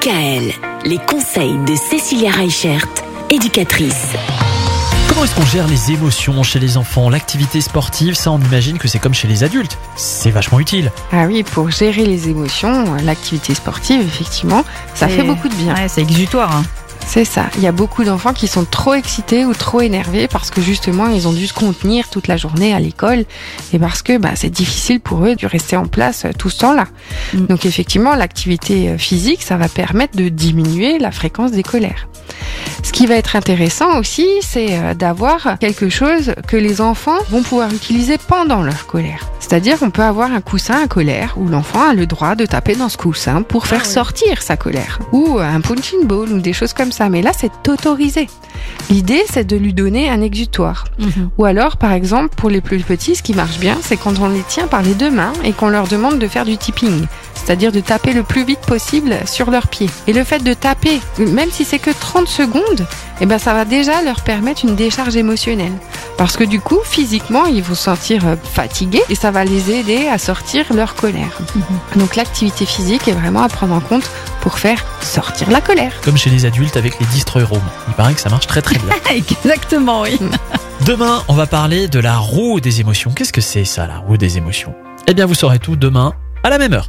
DKL, les conseils de Cécilia Reichert, éducatrice. Comment est-ce qu'on gère les émotions chez les enfants? L'activité sportive, ça on imagine que c'est comme chez les adultes. C'est vachement utile. Ah oui, pour gérer les émotions, l'activité sportive, effectivement, ça fait beaucoup de bien. Ouais, c'est exutoire. hein. C'est ça. Il y a beaucoup d'enfants qui sont trop excités ou trop énervés parce que justement, ils ont dû se contenir toute la journée à l'école et parce que bah, c'est difficile pour eux de rester en place euh, tout ce temps-là. Mm. Donc effectivement, l'activité euh, physique, ça va permettre de diminuer la fréquence des colères. Ce qui va être intéressant aussi, c'est euh, d'avoir quelque chose que les enfants vont pouvoir utiliser pendant leur colère. C'est-à-dire qu'on peut avoir un coussin à colère où l'enfant a le droit de taper dans ce coussin pour faire sortir sa colère. Ou un punching ball ou des choses comme ça. Mais là, c'est autorisé. L'idée, c'est de lui donner un exutoire. Ou alors, par exemple, pour les plus petits, ce qui marche bien, c'est quand on les tient par les deux mains et qu'on leur demande de faire du tipping. C'est-à-dire de taper le plus vite possible sur leurs pieds. Et le fait de taper, même si c'est que 30 secondes, eh ben, ça va déjà leur permettre une décharge émotionnelle. Parce que du coup, physiquement, ils vont se sentir euh, fatigués et ça va les aider à sortir leur colère. Donc l'activité physique est vraiment à prendre en compte pour faire sortir la colère. Comme chez les adultes avec les destroy. Il paraît que ça marche très très bien. Exactement, oui. Demain, on va parler de la roue des émotions. Qu'est-ce que c'est ça, la roue des émotions? Eh bien, vous saurez tout demain à la même heure.